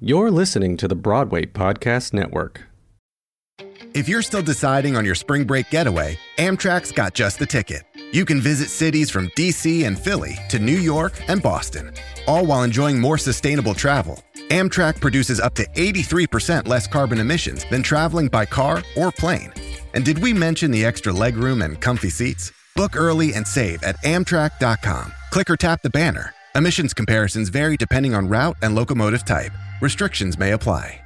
You're listening to the Broadway Podcast Network. If you're still deciding on your spring break getaway, Amtrak's got just the ticket. You can visit cities from DC and Philly to New York and Boston, all while enjoying more sustainable travel. Amtrak produces up to 83% less carbon emissions than traveling by car or plane. And did we mention the extra legroom and comfy seats? Book early and save at Amtrak.com. Click or tap the banner. Emissions comparisons vary depending on route and locomotive type. Restrictions may apply.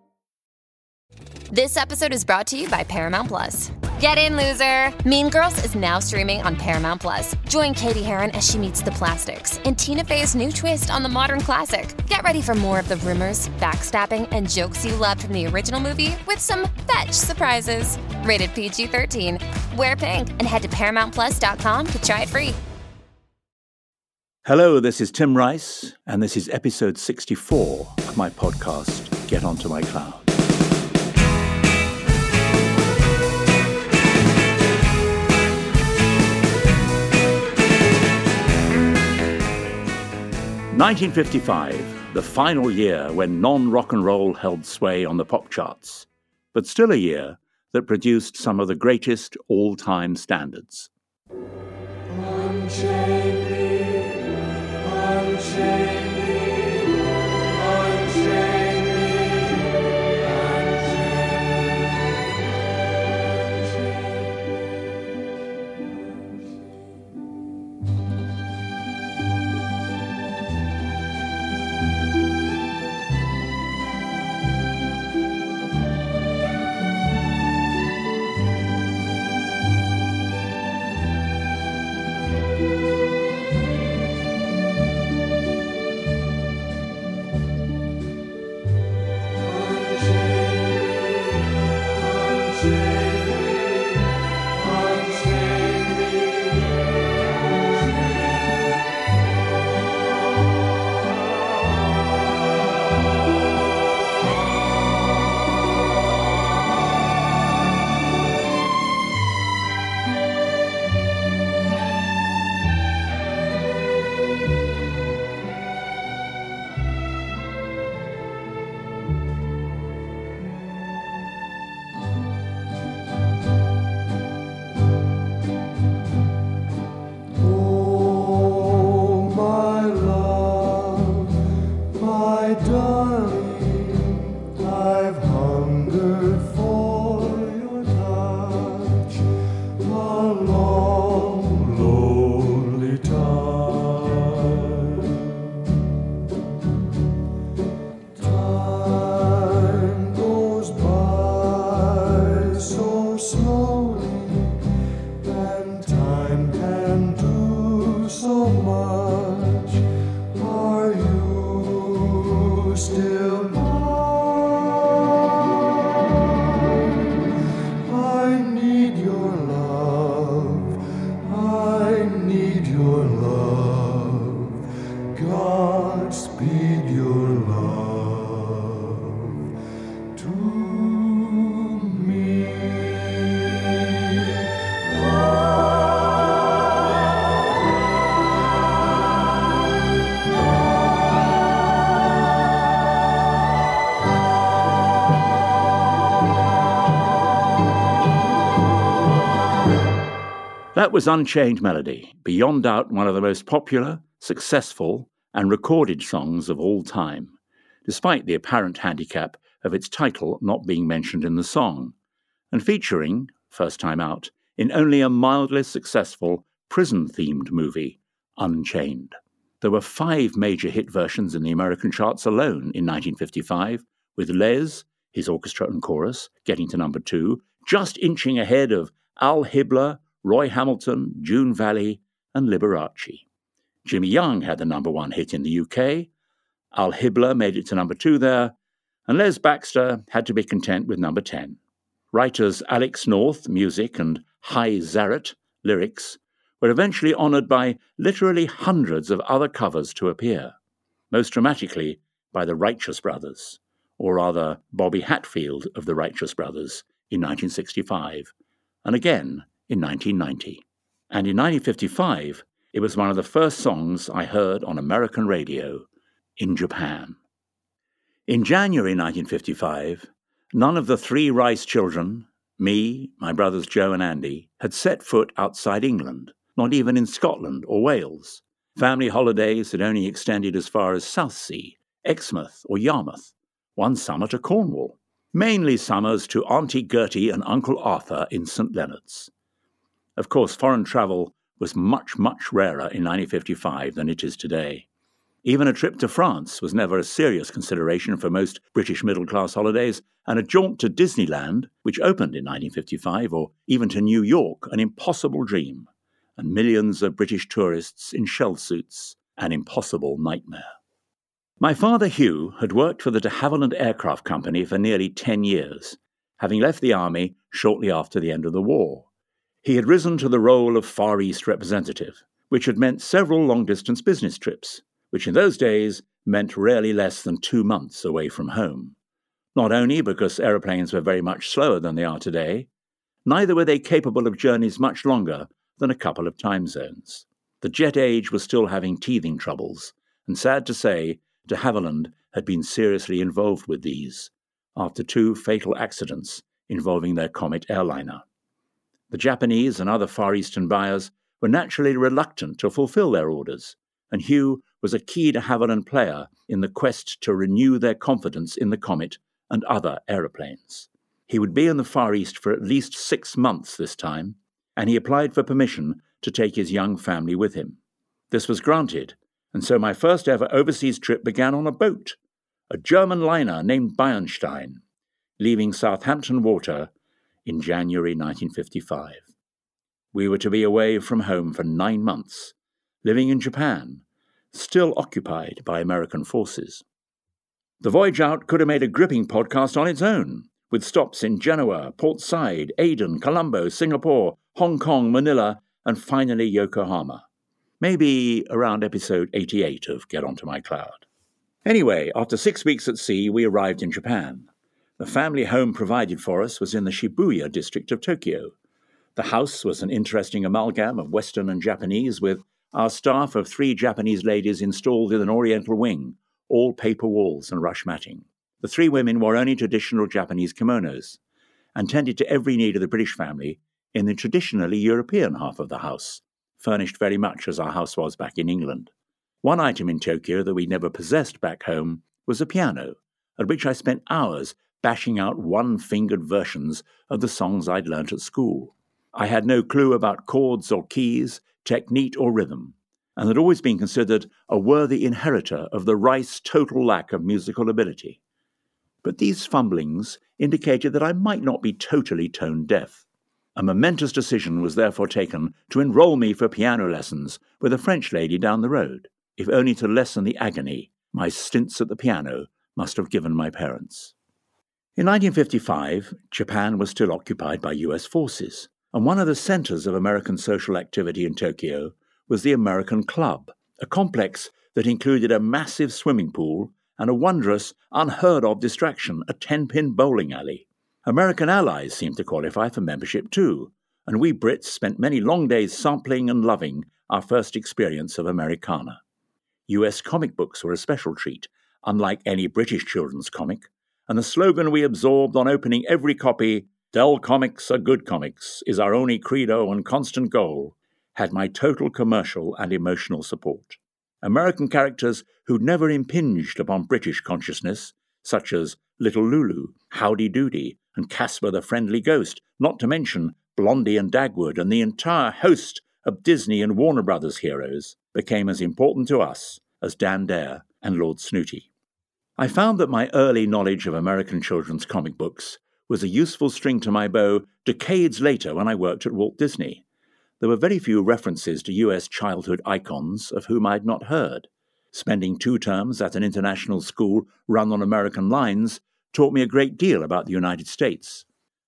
This episode is brought to you by Paramount Plus. Get in, loser! Mean Girls is now streaming on Paramount Plus. Join Cady Heron as she meets the plastics in Tina Fey's new twist on the modern classic. Get ready for more of the rumors, backstabbing, and jokes you loved from the original movie with some fetch surprises. Rated PG 13. Wear pink and head to ParamountPlus.com to try it free. Hello, this is Tim Rice, and this is episode 64 of my podcast, Get Onto My Cloud. 1955, the final year when non rock and roll held sway on the pop charts, but still a year that produced some of the greatest all time standards. Unchain me, unchain Was Unchained Melody, beyond doubt one of the most popular, successful, and recorded songs of all time, despite the apparent handicap of its title not being mentioned in the song, and featuring, first time out, in only a mildly successful prison themed movie, Unchained. There were five major hit versions in the American charts alone in 1955, with Les, his orchestra and chorus, getting to number two, just inching ahead of Al Hibbler, Roy Hamilton, June Valli, and Liberace. Jimmy Young had the number one hit in the UK, Al Hibbler made it to number two there, and Les Baxter had to be content with number 10. Writers Alex North, music, and Hy Zaret, lyrics, were eventually honoured by literally hundreds of other covers to appear, most dramatically by the Righteous Brothers, or rather Bobby Hatfield of the Righteous Brothers, in 1965, and again in 1990. And in 1955, it was one of the first songs I heard on American radio in Japan. In January 1955, none of the three Rice children, me, my brothers Joe and Andy, had set foot outside England, not even in Scotland or Wales. Family holidays had only extended as far as Southsea, Exmouth, or Yarmouth, one summer to Cornwall, mainly summers to Auntie Gertie and Uncle Arthur in St. Leonard's. Of course, foreign travel was much, much rarer in 1955 than it is today. Even a trip to France was never a serious consideration for most British middle class holidays, and a jaunt to Disneyland, which opened in 1955, or even to New York, an impossible dream, and millions of British tourists in shell suits, an impossible nightmare. My father, Hugh, had worked for the de Havilland Aircraft Company for nearly 10 years, having left the Army shortly after the end of the war. He had risen to the role of Far East representative, which had meant several long distance business trips which in those days meant rarely less than two months away from home. Not only because aeroplanes were very much slower than they are today, neither were they capable of journeys much longer than a couple of time zones. The jet age was still having teething troubles, and sad to say, de Havilland had been seriously involved with these after two fatal accidents involving their Comet airliner. The Japanese and other Far Eastern buyers were naturally reluctant to fulfill their orders, and Hugh was a key de Havilland player in the quest to renew their confidence in the Comet and other aeroplanes. He would be in the Far East for at least six months this time, and he applied for permission to take his young family with him. This was granted, and so my first ever overseas trip began on a boat, a German liner named Bernstein, leaving Southampton Water in January 1955. We were to be away from home for nine months, living in Japan, still occupied by American forces. The voyage out could have made a gripping podcast on its own, with stops in Genoa, Port Said, Aden, Colombo, Singapore, Hong Kong, Manila, and finally Yokohama. Maybe around episode 88 of Get Onto My Cloud. Anyway, after six weeks at sea, we arrived in Japan. The family home provided for us was in the Shibuya district of Tokyo. The house was an interesting amalgam of Western and Japanese, with our staff of three Japanese ladies installed in an oriental wing, all paper walls and rush matting. The three women wore only traditional Japanese kimonos and tended to every need of the British family in the traditionally European half of the house, furnished very much as our house was back in England. One item in Tokyo that we never possessed back home was a piano, at which I spent hours bashing out one fingered versions of the songs I'd learnt at school. I had no clue about chords or keys, technique, or rhythm, and had always been considered a worthy inheritor of the Rice total lack of musical ability. But these fumblings indicated that I might not be totally tone deaf. A momentous decision was therefore taken to enroll me for piano lessons with a French lady down the road, if only to lessen the agony my stints at the piano must have given my parents. In 1955, Japan was still occupied by US forces, and one of the centers of American social activity in Tokyo was the American Club, a complex that included a massive swimming pool and a wondrous, unheard of distraction, a 10 pin bowling alley. American allies seemed to qualify for membership too, and we Brits spent many long days sampling and loving our first experience of Americana. US comic books were a special treat, unlike any British children's comic, and the slogan we absorbed on opening every copy Dell Comics are good comics is our only credo and constant goal, had my total commercial and emotional support. American characters who'd never impinged upon British consciousness, such as Little Lulu, Howdy Doody, and Casper the Friendly Ghost, not to mention Blondie and Dagwood and the entire host of Disney and Warner Brothers heroes, became as important to us as Dan Dare and Lord Snooty. I found that my early knowledge of American children's comic books was a useful string to my bow decades later when I worked at Walt Disney. There were very few references to US childhood icons of whom I had not heard. Spending two terms at an international school run on American lines taught me a great deal about the United States.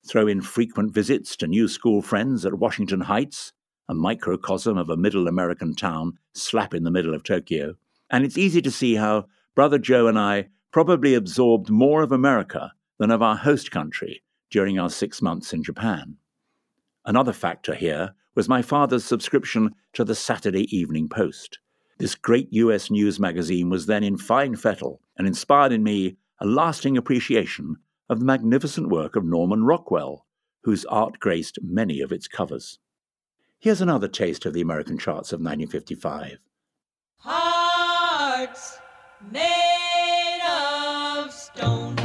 Throw in frequent visits to new school friends at Washington Heights, a microcosm of a middle American town slap in the middle of Tokyo, and it's easy to see how Brother Joe and I probably absorbed more of America than of our host country during our six months in Japan. Another factor here was my father's subscription to the Saturday Evening Post. This great US news magazine was then in fine fettle and inspired in me a lasting appreciation of the magnificent work of Norman Rockwell, whose art graced many of its covers. Here's another taste of the American charts of 1955. Made of stone.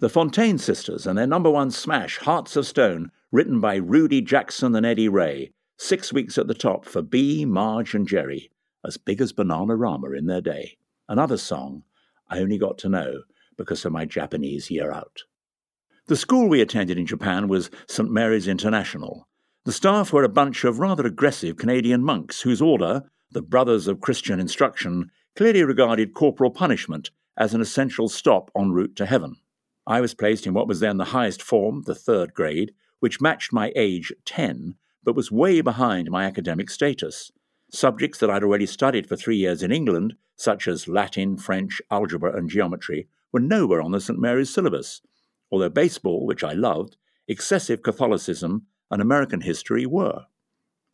The Fontane Sisters and their number one smash, Hearts of Stone, written by Rudy Jackson and Eddie Ray, six weeks at the top for Bea, Marge, and Geri, as big as Bananarama in their day. Another song I only got to know because of my Japanese year out. The school we attended in Japan was St. Mary's International. The staff were a bunch of rather aggressive Canadian monks whose order, the Brothers of Christian Instruction, clearly regarded corporal punishment as an essential stop en route to heaven. I was placed in what was then the highest form, the third grade, which matched my age 10, but was way behind my academic status. Subjects that I'd already studied for three years in England, such as Latin, French, algebra, and geometry, were nowhere on the St. Mary's syllabus, although baseball, which I loved, excessive Catholicism, and American history were.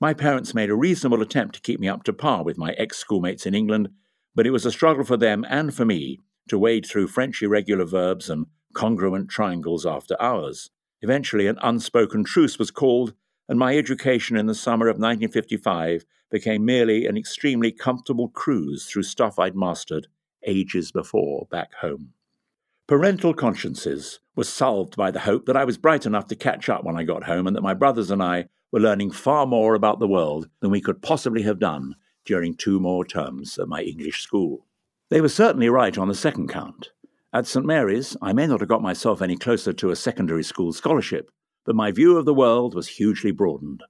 My parents made a reasonable attempt to keep me up to par with my ex schoolmates in England, but it was a struggle for them and for me to wade through French irregular verbs and congruent triangles after hours. Eventually, an unspoken truce was called, and my education in the summer of 1955 became merely an extremely comfortable cruise through stuff I'd mastered ages before back home. Parental consciences were salved by the hope that I was bright enough to catch up when I got home and that my brothers and I were learning far more about the world than we could possibly have done during two more terms at my English school. They were certainly right on the second count. At St Mary's, I may not have got myself any closer to a secondary school scholarship, but my view of the world was hugely broadened.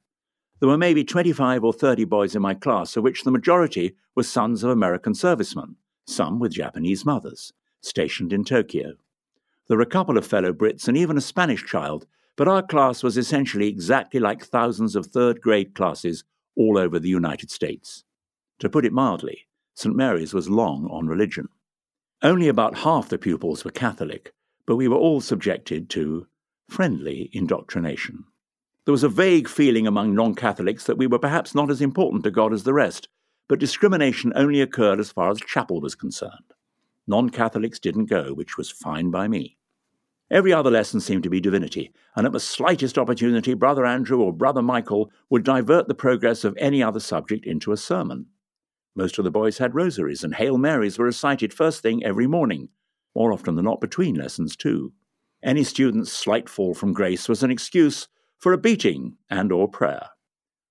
There were maybe 25 or 30 boys in my class, of which the majority were sons of American servicemen, some with Japanese mothers, stationed in Tokyo. There were a couple of fellow Brits and even a Spanish child, but our class was essentially exactly like thousands of third grade classes all over the United States. To put it mildly, St. Mary's was long on religion. Only about half the pupils were Catholic, but we were all subjected to friendly indoctrination. There was a vague feeling among non Catholics that we were perhaps not as important to God as the rest, but discrimination only occurred as far as chapel was concerned. Non Catholics didn't go, which was fine by me. Every other lesson seemed to be divinity, and at the slightest opportunity, Brother Andrew or Brother Michael would divert the progress of any other subject into a sermon. Most of the boys had rosaries, and Hail Marys were recited first thing every morning, more often than not between lessons, too. Any student's slight fall from grace was an excuse for a beating and or prayer.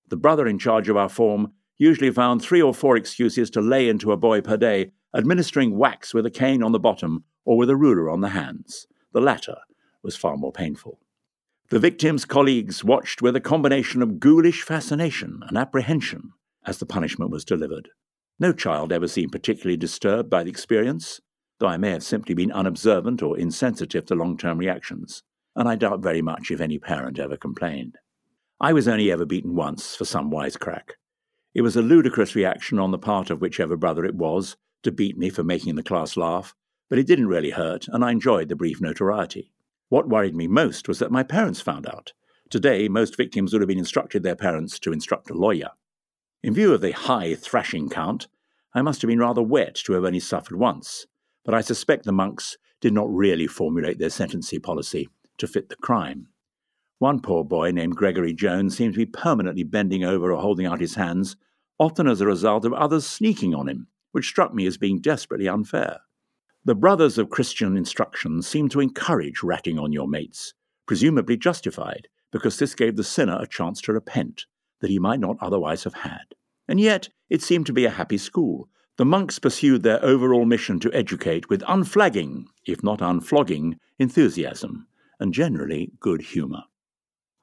The brother in charge of our form usually found three or four excuses to lay into a boy per day, administering whacks with a cane on the bottom or with a ruler on the hands. The latter was far more painful. The victim's colleagues watched with a combination of ghoulish fascination and apprehension as the punishment was delivered. No child ever seemed particularly disturbed by the experience, though I may have simply been unobservant or insensitive to long term reactions, and I doubt very much if any parent ever complained. I was only ever beaten once for some wisecrack. It was a ludicrous reaction on the part of whichever brother it was to beat me for making the class laugh, but it didn't really hurt, and I enjoyed the brief notoriety. What worried me most was that my parents found out. Today, most victims would have been instructed their parents to instruct a lawyer. In view of the high thrashing count, I must have been rather wet to have only suffered once, but I suspect the monks did not really formulate their sentencing policy to fit the crime. One poor boy named Gregory Jones seemed to be permanently bending over or holding out his hands, often as a result of others sneaking on him, which struck me as being desperately unfair. The brothers of Christian instruction seemed to encourage ratting on your mates, presumably justified, because this gave the sinner a chance to repent that he might not otherwise have had. And yet, it seemed to be a happy school. The monks pursued their overall mission to educate with unflagging, if not unflogging, enthusiasm, and generally good humour.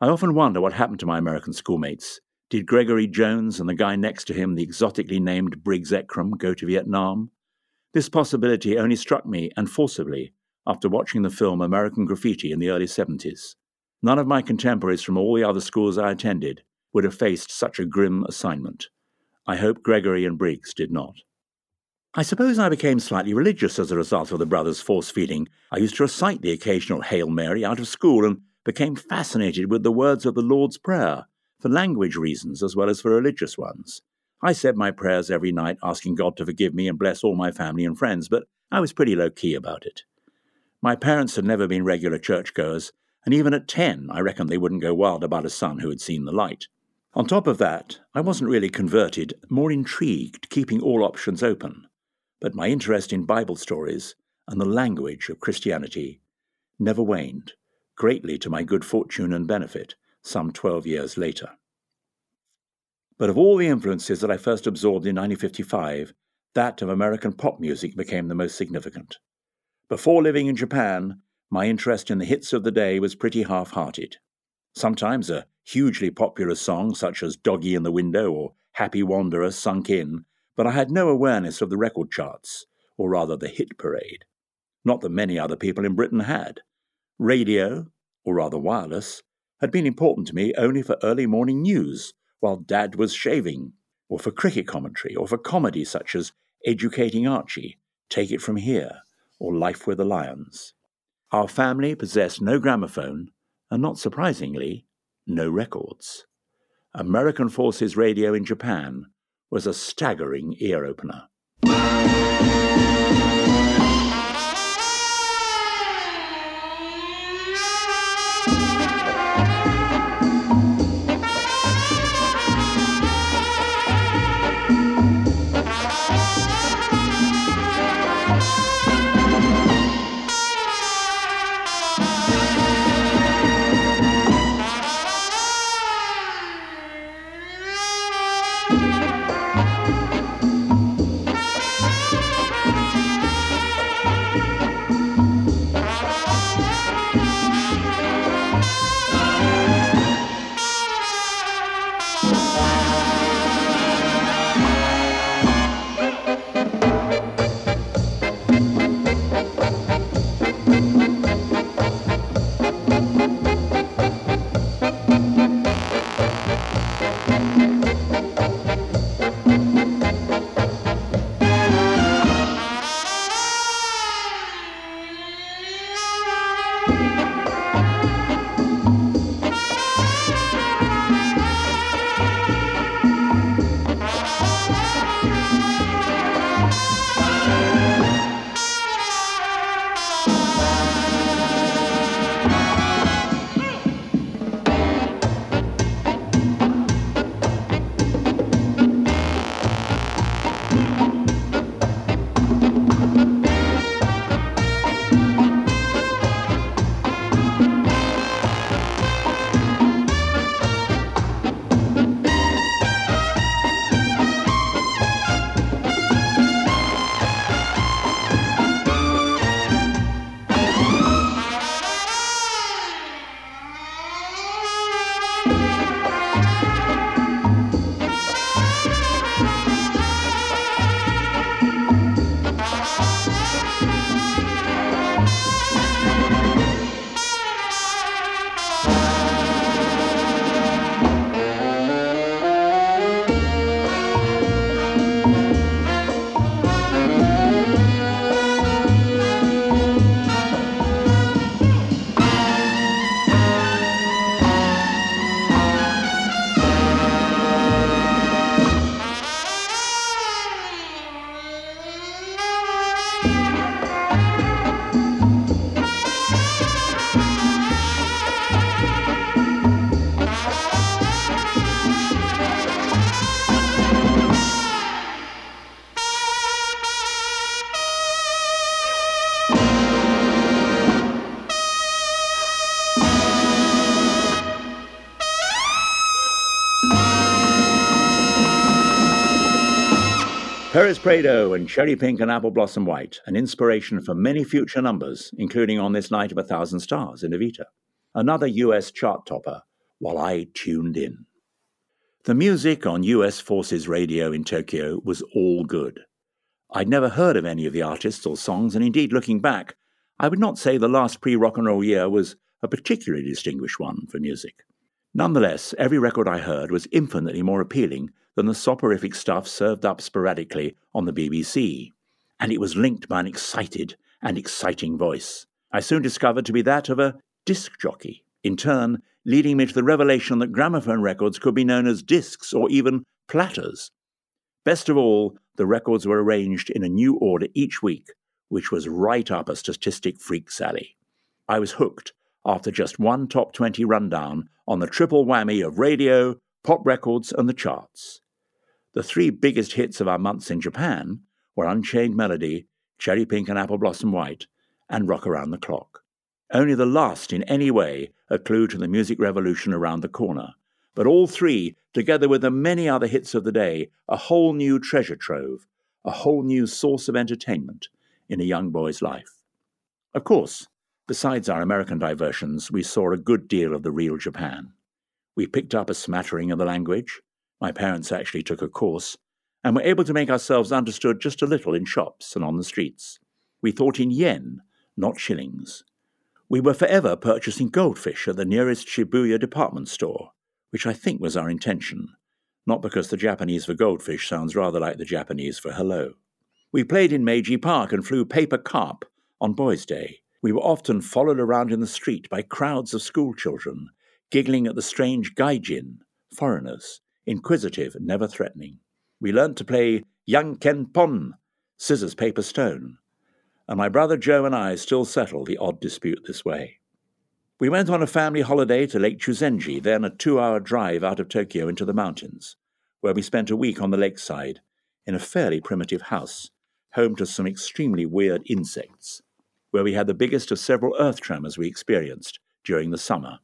I often wonder what happened to my American schoolmates. Did Gregory Jones and the guy next to him, the exotically named Briggs Ekram, go to Vietnam? This possibility only struck me, and forcibly, after watching the film American Graffiti in the early 70s. None of my contemporaries from all the other schools I attended would have faced such a grim assignment. I hope Gregory and Briggs did not. I suppose I became slightly religious as a result of the brothers' force feeding. I used to recite the occasional Hail Mary out of school and became fascinated with the words of the Lord's Prayer, for language reasons as well as for religious ones. I said my prayers every night, asking God to forgive me and bless all my family and friends, but I was pretty low key about it. My parents had never been regular churchgoers, and even at ten, I reckoned they wouldn't go wild about a son who had seen the light. On top of that, I wasn't really converted, more intrigued, keeping all options open. But my interest in Bible stories and the language of Christianity never waned, greatly to my good fortune and benefit, some twelve years later. But of all the influences that I first absorbed in 1955, that of American pop music became the most significant. Before living in Japan, my interest in the hits of the day was pretty half hearted. Sometimes a hugely popular songs such as Doggy in the Window or Happy Wanderer sunk in, but I had no awareness of the record charts, or rather the hit parade. Not that many other people in Britain had. Radio, or rather wireless, had been important to me only for early morning news while Dad was shaving, or for cricket commentary, or for comedy such as Educating Archie, Take It From Here, or Life with the Lions. Our family possessed no gramophone, and not surprisingly, no records. American Forces Radio in Japan was a staggering ear opener. Prado and Cherry Pink and Apple Blossom White, an inspiration for many future numbers, including on this night of a thousand stars in Evita. Another US chart topper, while I tuned in. The music on US Forces radio in Tokyo was all good. I'd never heard of any of the artists or songs, and indeed, looking back, I would not say the last pre rock and roll year was a particularly distinguished one for music. Nonetheless, every record I heard was infinitely more appealing than the soporific stuff served up sporadically on the BBC, and it was linked by an excited and exciting voice. I soon discovered to be that of a disc jockey, in turn, leading me to the revelation that gramophone records could be known as discs or even platters. Best of all, the records were arranged in a new order each week, which was right up a statistic freak's alley. I was hooked after just one top 20 rundown on the triple whammy of radio, pop records, and the charts. The three biggest hits of our months in Japan were Unchained Melody, Cherry Pink and Apple Blossom White, and Rock Around the Clock. Only the last in any way a clue to the music revolution around the corner, but all three, together with the many other hits of the day, a whole new treasure trove, a whole new source of entertainment in a young boy's life. Of course, besides our American diversions, we saw a good deal of the real Japan. We picked up a smattering of the language, my parents actually took a course, and were able to make ourselves understood just a little in shops and on the streets. We thought in yen, not shillings. We were forever purchasing goldfish at the nearest Shibuya department store, which I think was our intention, not because the Japanese for goldfish sounds rather like the Japanese for hello. We played in Meiji Park and flew paper carp on Boys' Day. We were often followed around in the street by crowds of school children, giggling at the strange gaijin, foreigners, inquisitive, never threatening. We learnt to play Ken Pon, scissors, paper, stone, and my brother Joe and I still settle the odd dispute this way. We went on a family holiday to Lake Chuzenji, then a two hour drive out of Tokyo into the mountains, where we spent a week on the lakeside in a fairly primitive house, home to some extremely weird insects, where we had the biggest of several earth tremors we experienced during the summer.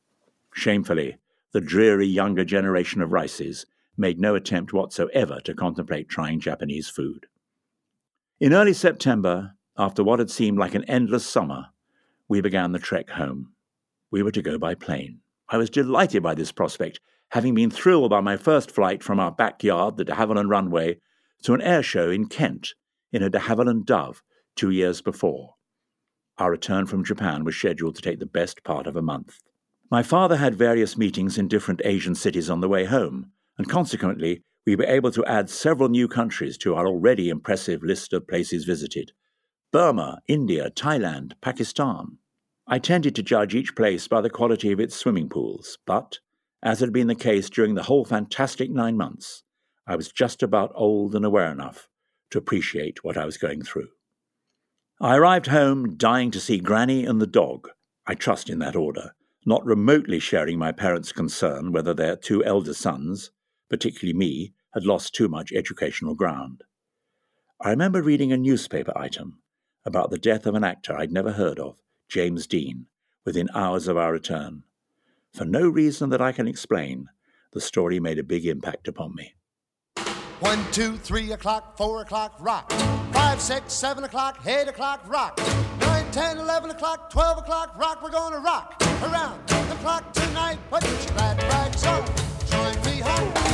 Shamefully, the dreary younger generation of Rices made no attempt whatsoever to contemplate trying Japanese food. In early September, after what had seemed like an endless summer, we began the trek home. We were to go by plane. I was delighted by this prospect, having been thrilled by my first flight from our backyard, the de Havilland runway, to an air show in Kent in a de Havilland Dove two years before. Our return from Japan was scheduled to take the best part of a month. My father had various meetings in different Asian cities on the way home, and consequently, we were able to add several new countries to our already impressive list of places visited Burma, India, Thailand, Pakistan. I tended to judge each place by the quality of its swimming pools, but, as had been the case during the whole fantastic nine months, I was just about old and aware enough to appreciate what I was going through. I arrived home dying to see Granny and the dog, I trust in that order, not remotely sharing my parents' concern whether their two elder sons, particularly me, had lost too much educational ground. I remember reading a newspaper item about the death of an actor I'd never heard of, James Dean, within hours of our return. For no reason that I can explain, the story made a big impact upon me. One, two, three o'clock, four o'clock, rock. Five, six, seven o'clock, eight o'clock, rock. 10, 11 o'clock, 12 o'clock, rock, we're gonna rock around the clock tonight. Put your glad rags on, join me home.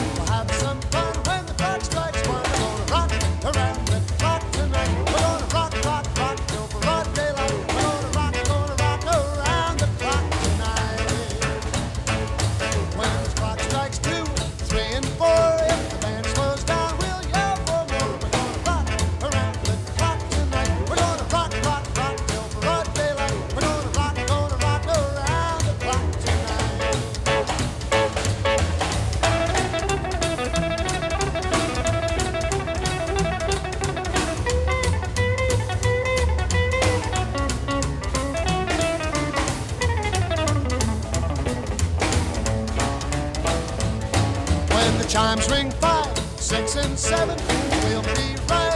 Ring five, six, and seven, we'll be right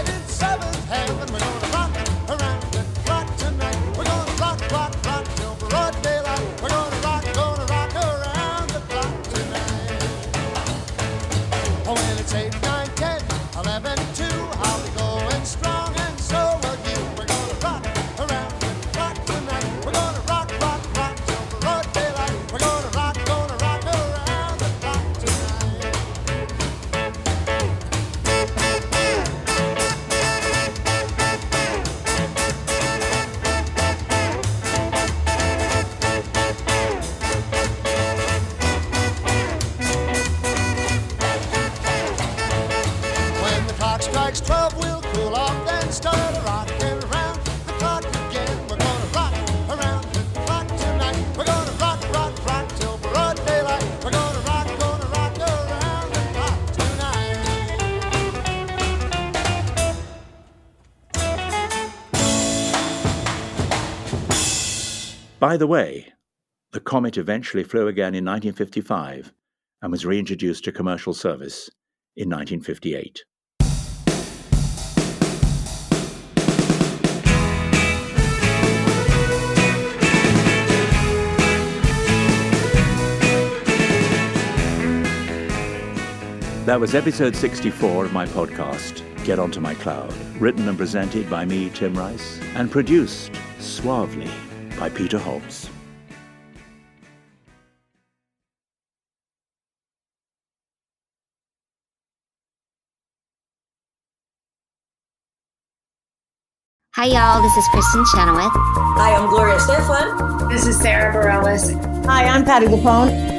12 we'll cool off and start the clock again. We're gonna rock around the clock tonight. We're gonna rock, rock, rock till broad daylight. We're gonna rock, gonna rock around the clock tonight. By the way, the Comet eventually flew again in 1955 and was reintroduced to commercial service in 1958. That was episode 64 of my podcast, Get Onto My Cloud, written and presented by me, Tim Rice, and produced suavely by Peter Hobbs. Hi, y'all. This is Kristin Chenoweth. Hi, I'm Gloria Estefan. This is Sara Bareilles. Hi, I'm Patti LuPone.